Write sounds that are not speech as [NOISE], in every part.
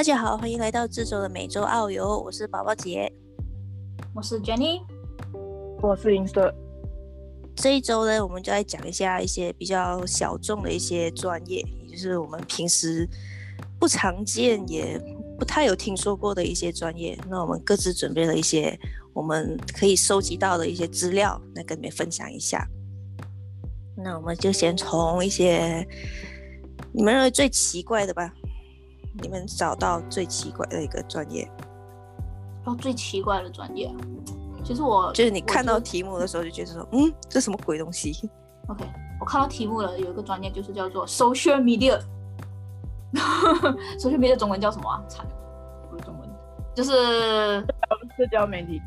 大家好，欢迎来到这周的每周澳游，我是宝宝姐，我是 Jenny，我是银色。这一周呢，我们就来讲一下一些比较小众的一些专业，也就是我们平时不常见也不太有听说过的一些专业。那我们各自准备了一些我们可以收集到的一些资料，来跟你们分享一下。那我们就先从一些你们认为最奇怪的吧。你们找到最奇怪的一个专业？哦，最奇怪的专业，其实我就是你看到题目的时候就觉得说，嗯，这什么鬼东西？OK，我看到题目了，有一个专业就是叫做 social media。[LAUGHS] social media 中文叫什么啊？惨，不是中文，就是社交媒体，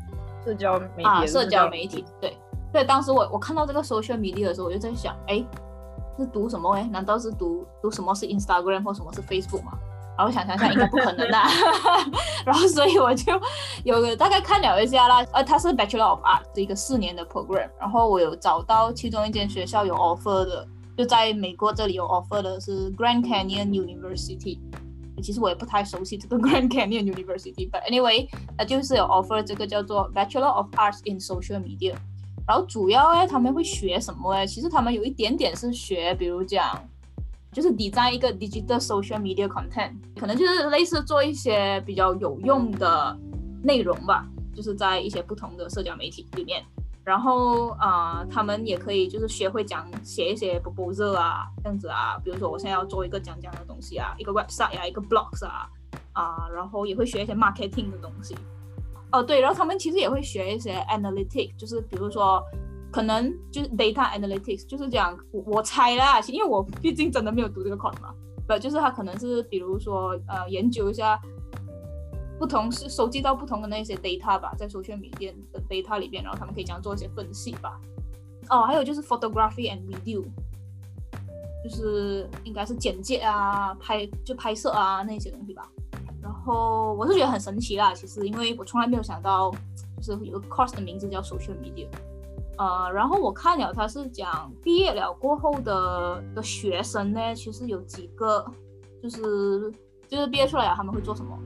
社交媒体啊，社交媒体。对对，当时我我看到这个 social media 的时候，我就在想，哎，是读什么？哎，难道是读读什么是 Instagram 或什么是 Facebook 吗？然后想想想，应该不可能的。然后所以我就有个大概看了一下啦，呃，它是 Bachelor of Arts，的一个四年的 program。然后我有找到其中一间学校有 offer 的，就在美国这里有 offer 的是 Grand Canyon University。其实我也不太熟悉这个 Grand Canyon University，but anyway，它就是有 offer 这个叫做 Bachelor of Arts in Social Media。然后主要哎，他们会学什么哎？其实他们有一点点是学，比如讲。就是 design 一个 digital social media content，可能就是类似做一些比较有用的内容吧，就是在一些不同的社交媒体里面。然后啊，他们也可以就是学会讲写一些 proposal 啊，这样子啊。比如说我现在要做一个讲讲的东西啊，一个 website 啊，一个 blogs 啊，啊，然后也会学一些 marketing 的东西。哦，对，然后他们其实也会学一些 analytic，就是比如说。可能就是 data analytics，就是讲我我猜啦，因为我毕竟真的没有读这个 course 嘛，不就是他可能是比如说呃研究一下不同是收集到不同的那些 data 吧，在手选 media 的 data 里边，然后他们可以这样做一些分析吧。哦，还有就是 photography and video，就是应该是简介啊，拍就拍摄啊那些东西吧。然后我是觉得很神奇啦，其实因为我从来没有想到，就是有个 course 的名字叫 social media。呃，然后我看了，他是讲毕业了过后的的学生呢，其实有几个，就是就是毕业出来了，他们会做什么？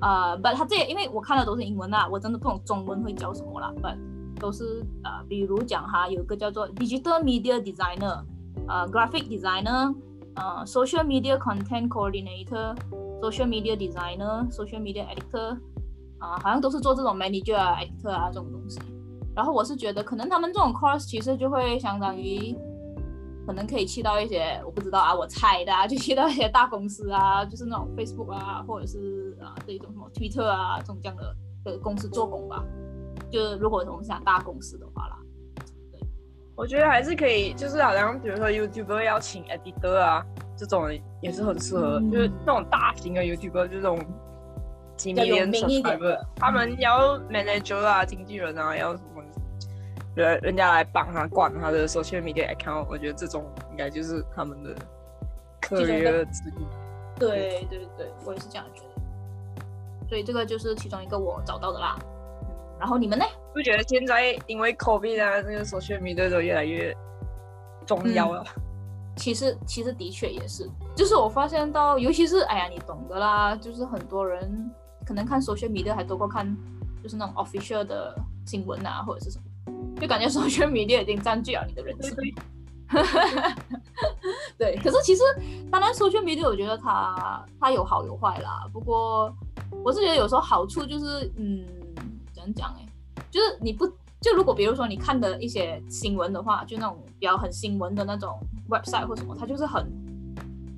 呃，不，他这因为我看的都是英文啊，我真的不懂中文会教什么啦。不，都是呃，比如讲哈，有一个叫做 digital media designer，呃，graphic designer，呃，social media content coordinator，social media designer，social media editor，啊，好像都是做这种 manager 啊，editor 啊这种东西。然后我是觉得，可能他们这种 course 其实就会相当于，可能可以去到一些我不知道啊，我猜的啊，就去到一些大公司啊，就是那种 Facebook 啊，或者是啊这一种什么 Twitter 啊这种这样的的公司做工吧。就是如果我们想大公司的话啦，对，我觉得还是可以，就是好像比如说 YouTuber 要请 editor 啊，这种也是很适合，就是那种大型的 YouTuber 这种。比较有名一点，他们要 manager 啊，经纪人啊，要什么？人人家来帮他管他的 social media account，我觉得这种应该就是他们的。对对对，我也是这样觉得。所以这个就是其中一个我找到的啦。然后你们呢？不觉得现在因为 COVID 啊，那个 social media 都越来越重要了？其实其实的确也是，就是我发现到，尤其是哎呀，你懂得啦，就是很多人。可能看 social media 还多过看，就是那种 official 的新闻啊，或者是什么，就感觉 social media 已经占据了你的人生。[LAUGHS] 对，可是其实当然 social media 我觉得它它有好有坏啦。不过我是觉得有时候好处就是，嗯，怎样讲哎，就是你不就如果比如说你看的一些新闻的话，就那种比较很新闻的那种 website 或什么，它就是很。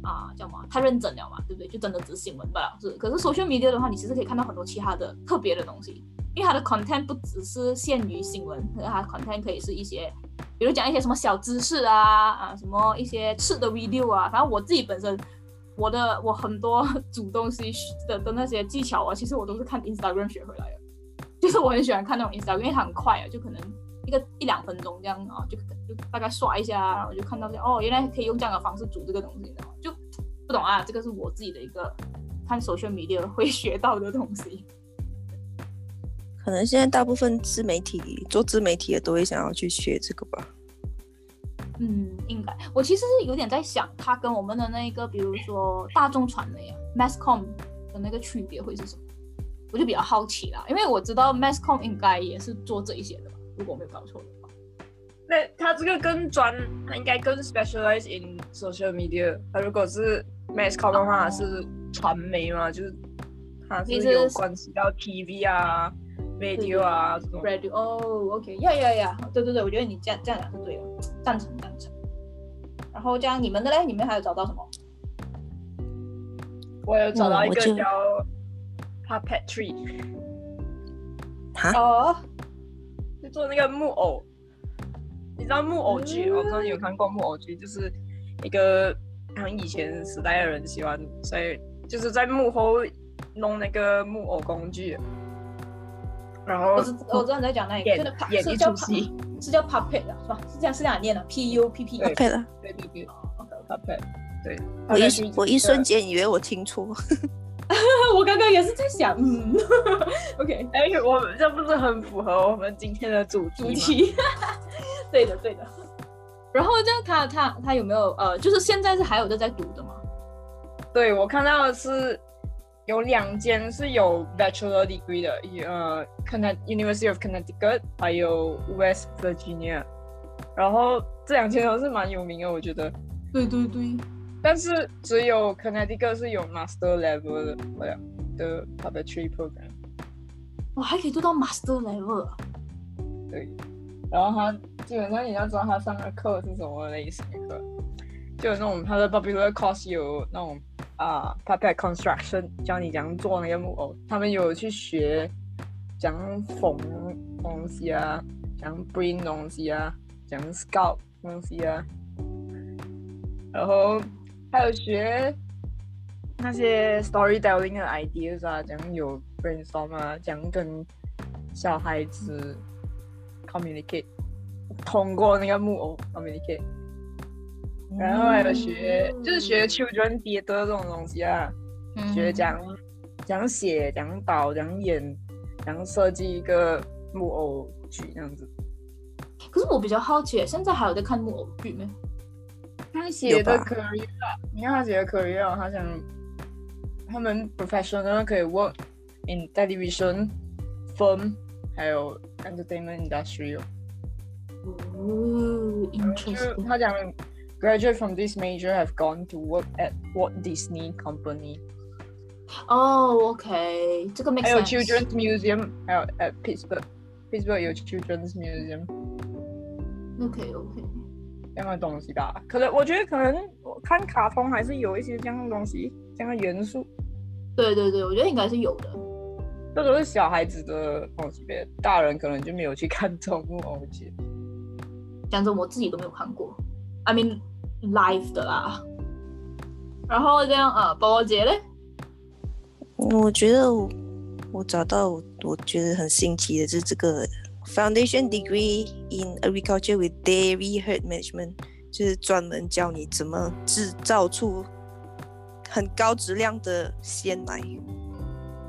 啊，叫什么？太认真了嘛，对不对？就真的只是新闻罢了。是，可是 social media 的话，你其实可以看到很多其他的特别的东西，因为它的 content 不只是限于新闻，它 content 可以是一些，比如讲一些什么小知识啊啊，什么一些吃的 video 啊。反正我自己本身，我的我很多煮东西的的那些技巧啊，其实我都是看 Instagram 学回来的。就是我很喜欢看那种 Instagram，因为它很快啊，就可能一个一两分钟这样啊，就就大概刷一下，然后就看到这哦，原来可以用这样的方式煮这个东西，就。不懂啊，这个是我自己的一个看首选 media 会学到的东西。可能现在大部分自媒体做自媒体的都会想要去学这个吧。嗯，应该。我其实是有点在想，它跟我们的那个，比如说大众传媒啊，mass com，的那个区别会是什么？我就比较好奇啦，因为我知道 masscom 应该也是做这一些的吧，如果我没有搞错的话。那它这个更专，它应该更 specialize in social media。它如果是 mass com 的话，是传媒嘛，就是它是有关系到 TV 啊、radio 啊这种。radio 哦，OK，呀呀呀，对对对，我觉得你这样这样讲是对的，赞成赞成。然后这样你们的嘞，你们还有找到什么？我有找到一个叫 puppetry，哈，哦，就做那个木偶。你知道木偶剧？嗯我不知道你有看过木偶剧，就是一个像以前时代的人喜欢所以就是在幕后弄那个木偶工具，然后我知我知道你在讲那一个，演一出戏是叫 puppet 的是吧？是这样是这样念的，P U P P。对配了。对对对我一我一瞬间以为我听错，[LAUGHS] [LAUGHS] 我刚刚也是在想，嗯，OK，[LAUGHS] 哎，我们这不是很符合我们今天的主？主题，对的对的。然后这样他他他有没有呃，就是现在是还有的在读的吗？对，我看到的是有两间是有 bachelor degree 的，一呃，Connect University of Connecticut，还有 West Virginia，然后这两间都是蛮有名的，我觉得。对对对，但是只有 Connecticut 是有 master level 的，好像的 puppetry program。我，还可以做到 master level 啊！对，然后他基本上你要知道他上的课是什么类型的课，就有那种他的 popular course 有那种啊、puppet construction，教你怎样做那个木偶，他们有去学怎样缝东西啊，怎样 bring 东西啊，怎样 sculpt 东西啊，然后还有学那些 storytelling 的 ideas 啊，怎样有 brainstorm 啊，怎样跟小孩子 communicate，通过那个木偶 communicate，然后还有学、就是学 children theater 这种东西啊，嗯学讲讲写、讲导、讲演、讲设计一个木偶剧这样子。可是我比较好奇，现在还有在看木偶剧没？他写的 career，啊你看他写的 career，啊他想他们 professional 可以 work in television、film，还有 entertainment industry 哦。哦，interesting。他讲 graduate from this major have gone to work at Walt Disney Company，哦，OK，这个 make 还有 sense。 Children's Museum，还有 at Pittsburgh，Pittsburgh 有 Children's Museum OK OK。这样的东西吧。可能我觉得可能我看卡通还是有一些这样的东西，这样的元素。对对对，我觉得应该是有的。这都是小孩子的东西呗，大人可能就没有去看这种木偶剧。讲真，我自己都没有看过，I mean live 的啦。然后这样呃，包包姐嘞？我觉得我我找到我我觉得很新奇的是这个 foundation degree in agriculture with dairy herd management，就是专门教你怎么制造出很高质量的鲜奶。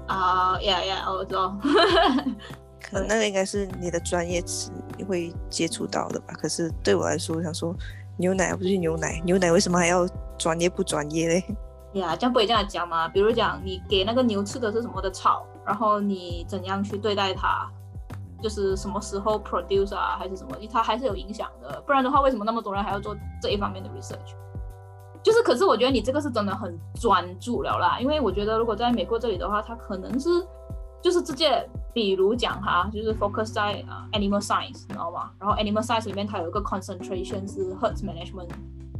啊呀呀，我知道。[LAUGHS] 可能那个应该是你的专业词你会接触到的吧。可是对我来说，我想说牛奶不是牛奶，牛奶为什么还要专业不专业嘞？呀，这样不会这样讲吗？比如讲，你给那个牛吃的是什么的草，然后你怎样去对待它，就是什么时候 produce 啊，还是什么，它还是有影响的。不然的话，为什么那么多人还要做这一方面的 research？就是，可是我觉得你这个是真的很专注了啦，因为我觉得如果在美国这里的话，它可能是就是直接，比如讲哈，就是 focus 在啊、animal science，你知道吗？然后 animal science 里面它有一个 concentration 是 herds management，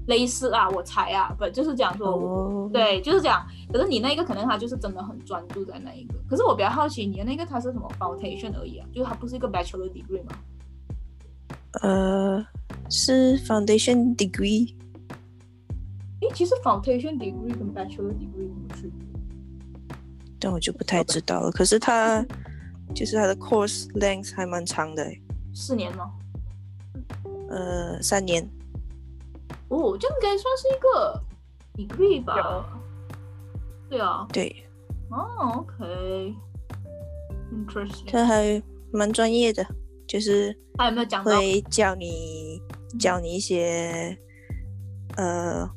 类似啊，我猜啊，不就是讲说对，就是讲。可是你那个可能他就是真的很专注在那一个。可是我比较好奇，你的那个它是什么 foundation 而已啊？就是它不是一个 bachelor degree 吗？呃，是 foundation degree，诶，其实 foundation degree 跟 bachelor degree 有什么区别？但我就不太知道了。可是它就是它的 course length 还蛮长的欸，四年吗？呃，三年。哦，这样应该算是一个 degree 吧？对啊。对，哦，OK，interesting。它还蛮专业的，就是他有没有讲？会教你教你一些，呃，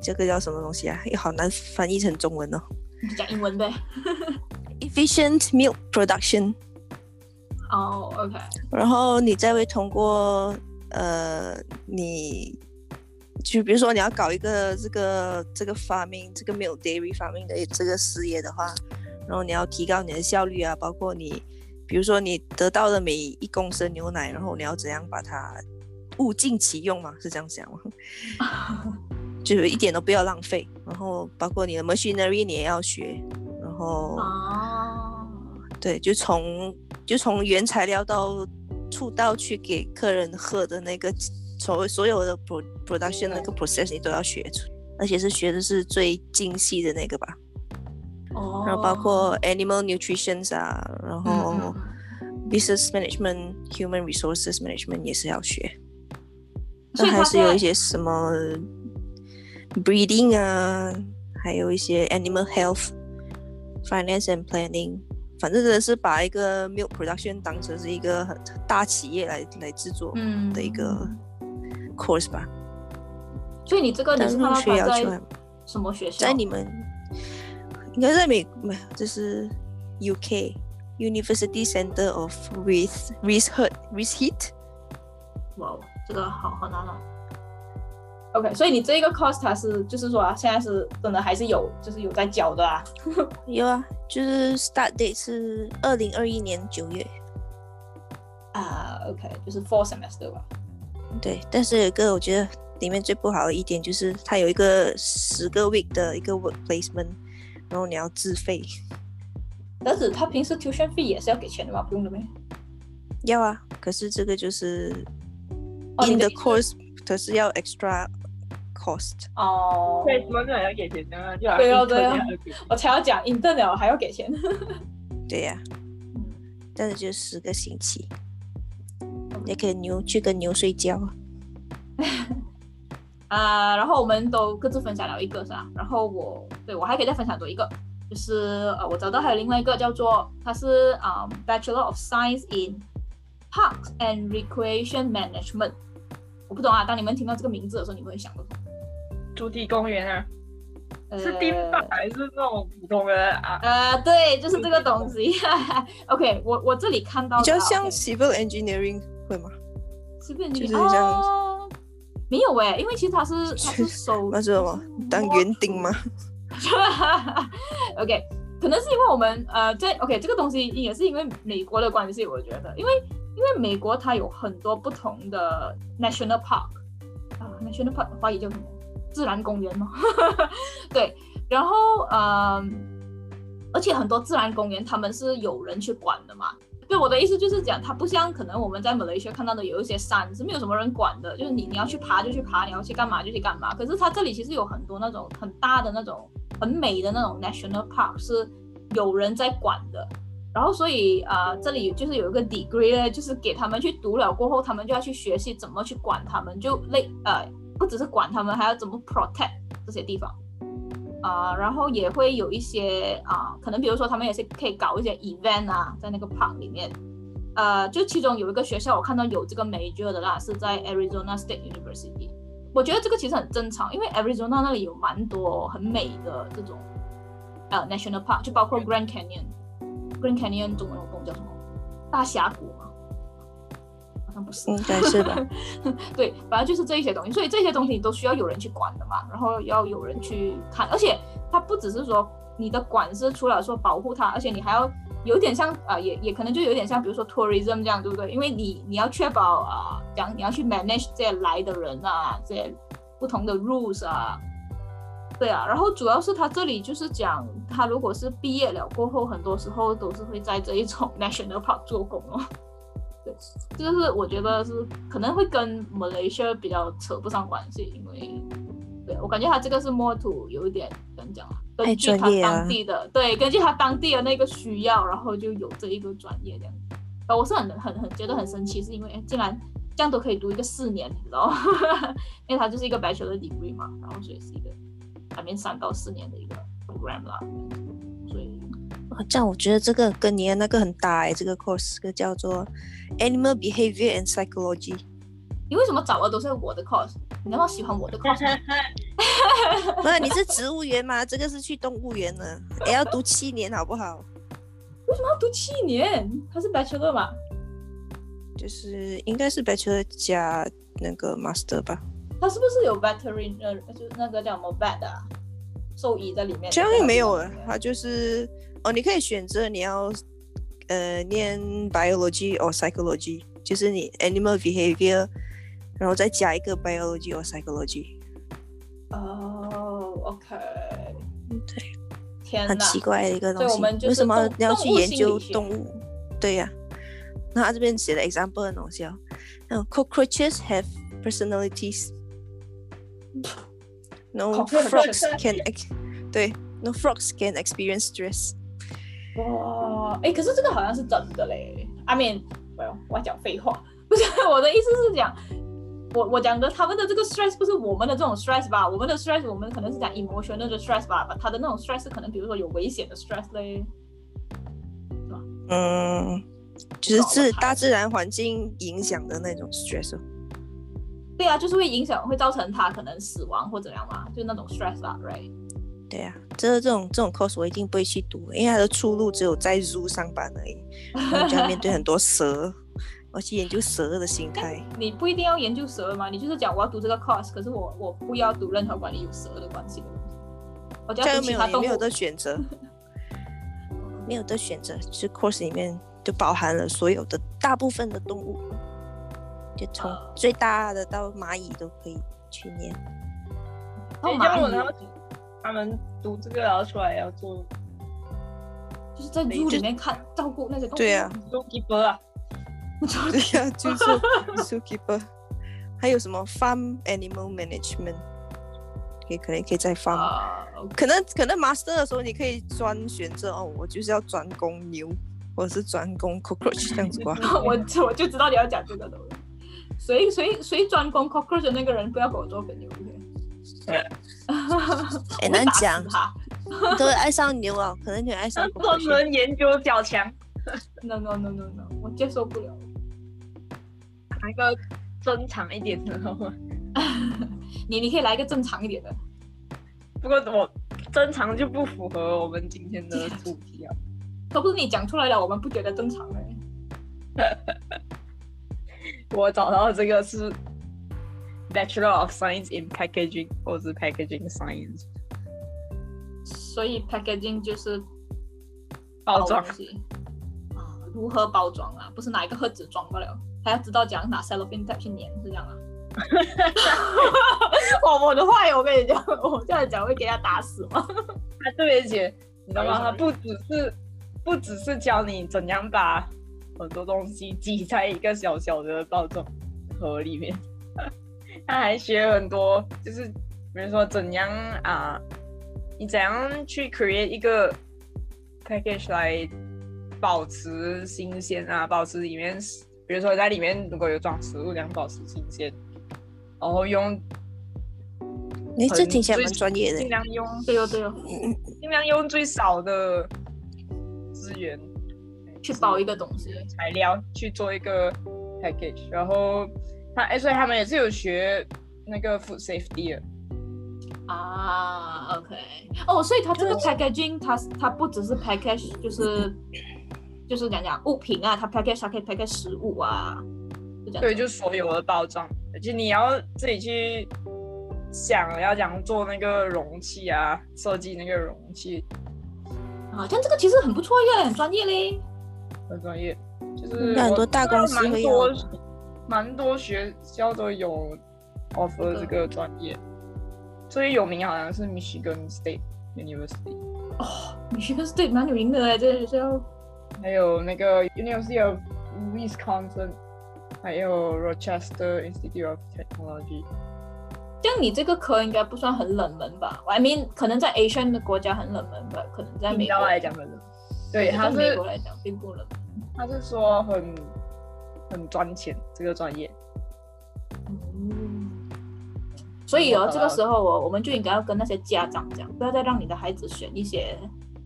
这个叫什么东西啊？也 [LAUGHS] 好难翻译成中文哦。你就讲英文呗。efficient milk production，哦、o k 然后你再会通过呃，你就比如说你要搞一个这个这个 farming 这个 milk dairy farming 的这个事业的话，然后你要提高你的效率啊，包括你比如说你得到的每一公升牛奶，然后你要怎样把它物尽其用嘛，是这样想吗？[LAUGHS] [LAUGHS] [LAUGHS] 就是一点都不要浪费，然后包括你的 machinery 你也要学，然后。哦，对，就从就从原材料到出到去给客人喝的那个所所有的 pro production 那个 process 你都要学出，而且是学的是最精细的那个吧。哦，然后包括 animal nutrition 啊，然嗯后 business management、human resources management 也是要学。那还是有一些什么 breeding 啊，还有一些 animal health、finance and planning，反正真的是把一个 milk production 当成是一个很很大企业来来制作嗯的一个 course 吧。所以你这个你但是要求什么学校？在你们应该在美没有，这是 UK University Center of Rees Rees Heat。哇哦，这个好好难啊。OK，所以你这一个 course 它是就是说、啊、现在是真的还是有就是有在交的啊。[LAUGHS] 有啊，就是 start date 是二零二一年九月。啊，OK，就是 four semester 吧。对，但是有一个我觉得里面最不好的一点就是它有一个十个 week 的一个 work placement，然后你要自费。但是他平时 tuition fee 也是要给钱的嘛，不用的呗？要啊，可是这个就是 in the course，可是要 extra cost。哦，对，什么都要给钱的，就对啊对啊要给钱我才要讲 intern 了还要给钱。[LAUGHS] 对呀、但是就十个星期，也可以牛去跟牛睡觉。[LAUGHS] 啊、然后我们都各自分享了一个是吧？然后我对我还可以再分享多一个，就是呃，我找到还有另外一个叫做它是啊、Bachelor of Science in Parks and Recreation Management。我不懂啊，当你们听到这个名字的时候，你们会想到什么？主题公园啊，呃是丁吧还是那种普通的啊？呃，对，就是这个东西。[LAUGHS] OK，我我这里看到比较像 civil engineering 会吗？？civil engineering 没有哎，因为其实它是 [LAUGHS] 它是收那是什么？当园丁吗？[LAUGHS] OK，可能是因为我们呃在 OK 这个东西也是因为美国的关系，我觉得，因为因为美国它有很多不同的 national park 啊、national park 华语叫什么？自然公园吗？[LAUGHS] 对，然后呃，而且很多自然公园他们是有人去管的嘛。对我的意思就是讲，它不像可能我们在马来西亚看到的有一些山是没有什么人管的，就是你你要去爬就去爬，你要去干嘛就去干嘛。可是它这里其实有很多那种很大的那种很美的那种 national park 是有人在管的。然后所以啊、呃这里就是有一个 degree 呢，就是给他们去读了过后，他们就要去学习怎么去管他们，就类呃不只是管他们，还要怎么 protect 这些地方。啊、然后也会有一些啊、可能比如说他们也是可以搞一些 event 啊，在那个 park 里面，呃，就其中有一个学校我看到有这个 major 的啦，是在 Arizona State University。我觉得这个其实很正常，因为 Arizona 那里有蛮多很美的这种呃 national park，就包括 Grand Canyon。Grand Canyon 中文我懂叫什么？大峡谷吗？好像不是。应该是吧。[LAUGHS] 对，反正就是这一些东西，所以这些东西都需要有人去管的嘛，然后要有人去看，而且它不只是说你的管是除了说保护它，而且你还要有点像啊、呃也也可能就有点像，比如说 tourism 这样，对不对？因为你你要确保啊，讲、你要去 manage 这些来的人啊，这些不同的 rules 啊。对啊，然后主要是他这里就是讲，他如果是毕业了过后，很多时候都是会在这一种 [LAUGHS] national park 做工哦。对，就是我觉得是可能会跟 Malaysia 比较扯不上关系，因为对我感觉他这个是 more to 有一点怎么讲啊，根据他当地的、对，根据他当地的那个需要，然后就有这一个专业这样。啊，我是很很很觉得很神奇，是因为哎竟然这样都可以读一个四年，你知道吗？[LAUGHS] 因为它就是一个 bachelor degree 嘛，然后所以是一个还面三到四年的一个 program 啦，哦这样我觉得这个跟你的那个很搭哎，这个 course 这个叫做 Animal Behavior and Psychology。你为什么找的都是我的 course？你那么喜欢我的 course？吗 [LAUGHS] 不是你是植物园吗？这个是去动物园的，也要读七年好不好？为什么要读七年？他是 bachelor 嘛？就是应该是 bachelor 加那个 master 吧？他是不是有 veteran 呃，就是那个叫什么 vet 啊，兽医在里面？这样也没有了，他就是哦，你可以选择你要呃念 biology or psychology，就是你 animal behavior，然后再加一个 biology or psychology。哦，OK，对，天哪，很奇怪的一个东西所以我们，就是为什么动你要去动物研究心理学动物？对呀、那他这边写的 example 很搞笑，嗯，cockroaches have personalities。No [LAUGHS] frogs Cockroaches can ex 对，no frogs can experience stress。 哇，哎，可是这个好像是真的嘞。I mean，我要我要讲废话，[LAUGHS] 不是我的意思是讲，我我讲的他们的这个 stress 不是我们的这种 stress 吧？我们的 stress 我们可能是讲 emotional 的 stress 吧，他的那种 stress 可能比如说有危险的 stress 嘞。嗯，就是自大自然环境影响的那种 stress 哦。对啊，就是会影响，会造成他可能死亡或怎样嘛，就那种 stress 吧，right？对呀、这这种这种 course 我一定不会去读，因为它的出路只有在 zoo 上班而已，然后就要面对很多蛇，我去研究蛇的心态。你不一定要研究蛇吗，你就是讲我要读这个 course，可是我我不要读任何管理有蛇的关系的东西，我就要读其他动物没有也没有。的选择，[LAUGHS] 没有的选择，就是 course 里面就包含了所有的大部分的动物，就从啊最大的到蚂蚁都可以去念。然后蚂呢蚁他们读这个然后出来要做就是在 zoo 里面看照顾那些动物。对啊，zookeeper 啊，[LAUGHS] 对呀、就是 zookeeper，还有什么 farm animal management，可以可能可以再 farm。啊，可能可能 master 的时候，你可以专选择哦，我就是要专攻牛，或者是专攻 cockroach 这样子吧。[LAUGHS] 我我就知道你要讲这个的了。谁谁谁专攻 cockroach 的那个人，不要跟我做朋友，OK？[LAUGHS] 哎，难讲，都会爱上牛啊，可能你爱上专。门研究小强，[LAUGHS] No no no no no，我接受不了。来一个正常一点的好吗？[LAUGHS] 你你可以来一个正常一点的。不过我正常就不符合我们今天的主题啊。都不是你讲出来了，我们不觉得正常哎。我找到这个是 Bachelor of Science in Packaging，或是 Packaging Science 所以 packaging 就是包装啊，如何包装啊？不是拿一个盒子装不了，还要知道怎样拿 cellophane tape 去粘，是这样啊？[LAUGHS] 我我的话，我跟你讲，我这样讲会给他打死吗？他特别写，你知道吗？他不只是不只是教你怎样把很多东西挤在一个小小的包装盒里面，他还学很多，就是比如说怎样啊，你怎样去 create 一个 package 来保持新鲜啊，保持里面，比如说在里面如果有装食物，怎样保持新鲜，然后用你，这很听起来蛮专业的尽。量用对哦对哦，尽量用最少的资源去包一个东西。材料去做一个 package，然后他哎，所以他们也是有学那个 food safety 的，啊，OK，哦，所以它这个 packaging，它它不只是 package，就是就是讲讲物品啊，它 package 它可以 package 食物啊。对，就所有的包装，而且你要自己去想要怎样做那个容器啊，设计那个容器，啊，像这个其实很不错耶，很专业嘞。很专业，就是那很多大公司蛮会多要蛮多学校都有 offer 这个专业，最有名好像是 Michigan State University。哦，Michigan State 蛮有名的哎，这个学校。还有那个 University of Wisconsin，还有 Rochester Institute of Technology。像你这个科应该不算很冷门吧？I mean，可能在 Asian 的国家很冷门吧，可能在美国来讲很冷，对，在他是美国来讲并不冷门。他是说很很赚钱这个专业，嗯，所以哦，这个时候哦，我们就应该要跟那些家长讲，不要再让你的孩子选一些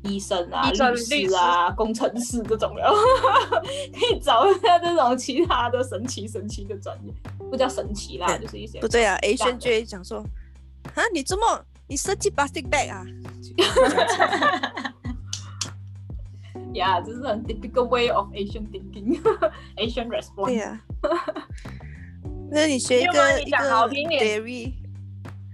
医生啊、医生律师啊、工程师这种了，[LAUGHS] 可以找一下这种其他的神奇神奇的专业，不叫神奇啦，对就是一些不对啊这样，Asian 就会讲说，啊，你这么你设计 plastic bag 啊？[LAUGHS] 呀，这是很 typical way of Asian thinking，Asian [LAUGHS] response。对呀、那你学一个一你讲好个听点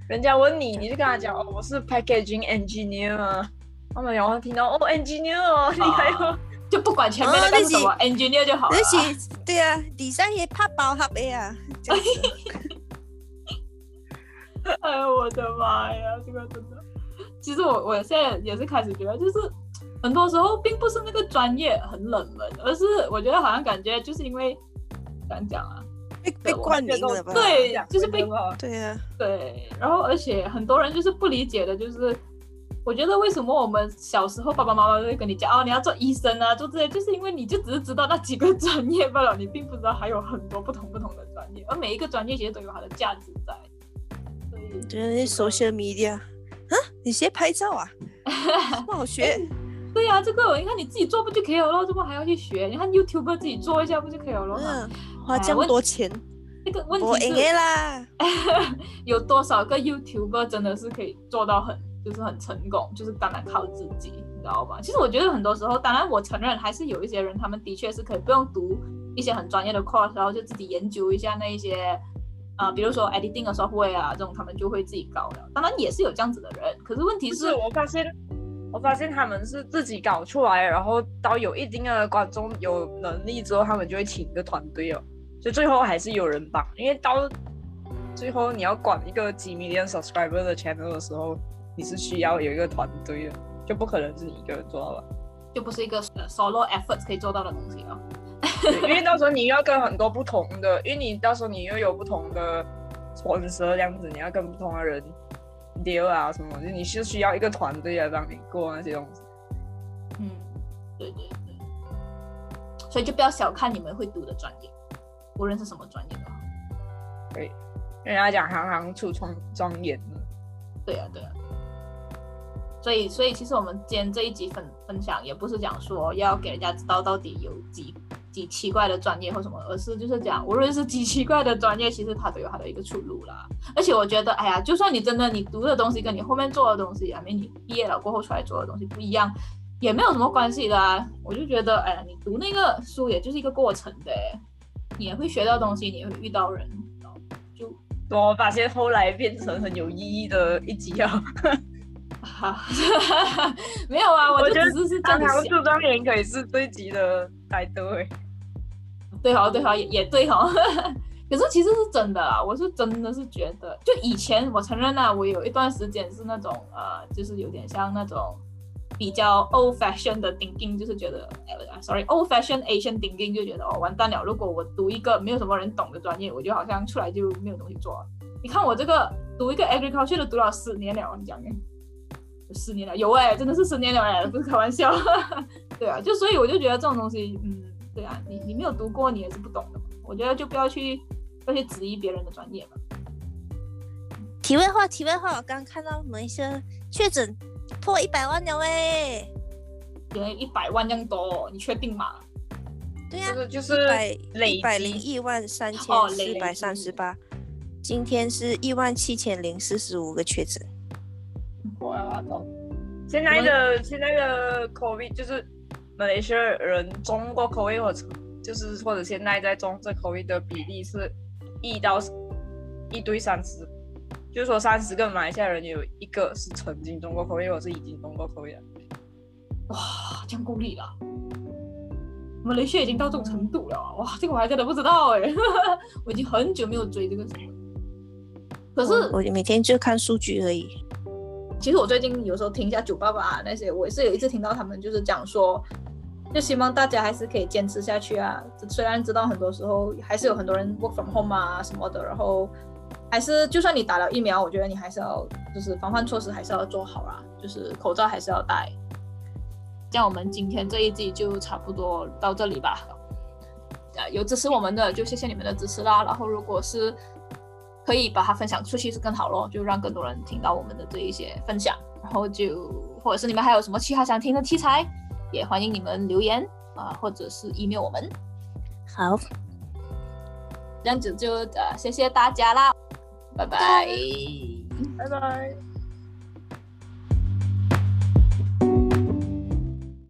人家问你，你就跟他讲哦，我是 packaging engineer 啊。他们然后听到哦 engineer 哦，厉害哦。就不管前面那个什么、engineer 就好了那啊。是对啊，底下也怕包盒的啊，哎呦我的妈呀，这个真的，其实我我现在也是开始觉得，就是很多时候并不是那个专业很冷门，而是我觉得好像感觉就是因为怎样讲啊，被被我冠名了吧？对就是被对啊，对，然后而且很多人就是不理解的，就是我觉得为什么我们小时候爸爸妈妈都会跟你讲哦，你要做医生啊，做这些，就是因为你就只是知道那几个专业罢了，你并不知道还有很多不同不同的专业，而每一个专业其实都有它的价值在。对那 social media 啊，你学拍照啊？[LAUGHS] 不好学。对呀、这个你看你自己做不就可以了咯？怎么还要去学？你看 YouTube 自己做一下不就可以了咯？嗯，花这么多钱，那个问题是，啦。[LAUGHS] 有多少个 YouTuber 真的是可以做到很就是很成功，就是当然靠自己，你知道吧？其实我觉得很多时候，当然我承认还是有一些人，他们的确是可以不用读一些很专业的 course，然后就自己研究一下那一些。啊、比如说 editing 的 software 啊，这种他们就会自己搞了。当然也是有这样子的人，可是问题是是我发现，我发现他们是自己搞出来，然后到有一定的观众有能力之后，他们就会请一个团队哦，所以最后还是有人帮，因为到最后你要管一个几 million subscriber 的 channel 的时候，你是需要有一个团队的，就不可能是你一个人做到了。就不是一个呃 solo efforts 可以做到的东西哦。因为到时候你要跟很多不同的，因为你到时候你又有不同的 sponsor 这样子，你要跟不同的人 deal 啊什么，就你是需要一个团队来帮你过那些东西。嗯，对对对，所以就不要小看你们会读的专业，无论是什么专业都好。对，人家讲行行出状状元呢。对啊，对啊。所以，所以其实我们今天这一集分分享，也不是讲说要给人家知道到底有几几奇怪的专业或什么，而是就是讲，无论是几奇怪的专业，其实它都有它的一个出路啦。而且我觉得，哎呀，就算你真的你读的东西跟你后面做的东西，还没你毕业了过后出来做的东西不一样，也没有什么关系的啊。我就觉得，哎呀，你读那个书也就是一个过程的，你也会学到东西，你也会遇到人，就我发现后来变成很有意义的一集啊！哈，没有啊，我就我觉得只是是这样行行子想。出状元可以是这一集的带队。对哈，对哈，也也对哈。[LAUGHS] 可是其实是真的啦，我是真的是觉得，就以前我承认啦，我有一段时间是那种呃，就是有点像那种比较 old fashion 的 thinking，就是觉得呃，sorry，old fashion Asian thinking，就觉得哦，完蛋了，如果我读一个没有什么人懂的专业，我就好像出来就没有东西做。你看我这个读一个 agriculture 都读了十年了，你讲哎，有十年了，有哎、真的是十年了哎、不是开玩笑。[LAUGHS] 对啊，就所以我就觉得这种东西，嗯，对啊，你你没有读过，你也是不懂的嘛。我觉得就不要去不要去质疑别人的专业了。题外话，题外话，我刚刚看到马来西亚确诊破一百万了喂。原来一百万这样多哦，你确定吗？对呀、这个就是百累一百零一万三千四百三十八，今天是一万七千零四十五个确诊。我要懂。现在的现在的 COVID 就是马来西亚人中过 COVID 或者就是或者现在在中这 COVID 的比例是一到一堆三十，就是说三十个马来西亚人有一个是曾经中过 COVID 或者是已经中过 COVID 了。哇，这样够力了。马来西亚已经到这种程度了啊，哇，这个我还真的不知道哎，[LAUGHS] 我已经很久没有追这个什么。可是我每天就看数据而已。其实我最近有时候听一下九爸爸那些，我也是有一次听到他们就是讲说，就希望大家还是可以坚持下去啊。虽然知道很多时候还是有很多人 work from home 啊什么的，然后还是就算你打了疫苗，我觉得你还是要就是防范措施还是要做好啦，就是口罩还是要戴。这样我们今天这一集就差不多到这里吧。啊，有支持我们的就谢谢你们的支持啦。然后如果是可以把它分享出去是更好咯，就让更多人听到我们的这一些分享。然后就或者是你们还有什么其他想听的题材，也欢迎你们留言啊、或者是 email 我们。好，这样子就呃谢谢大家啦，拜拜。拜拜。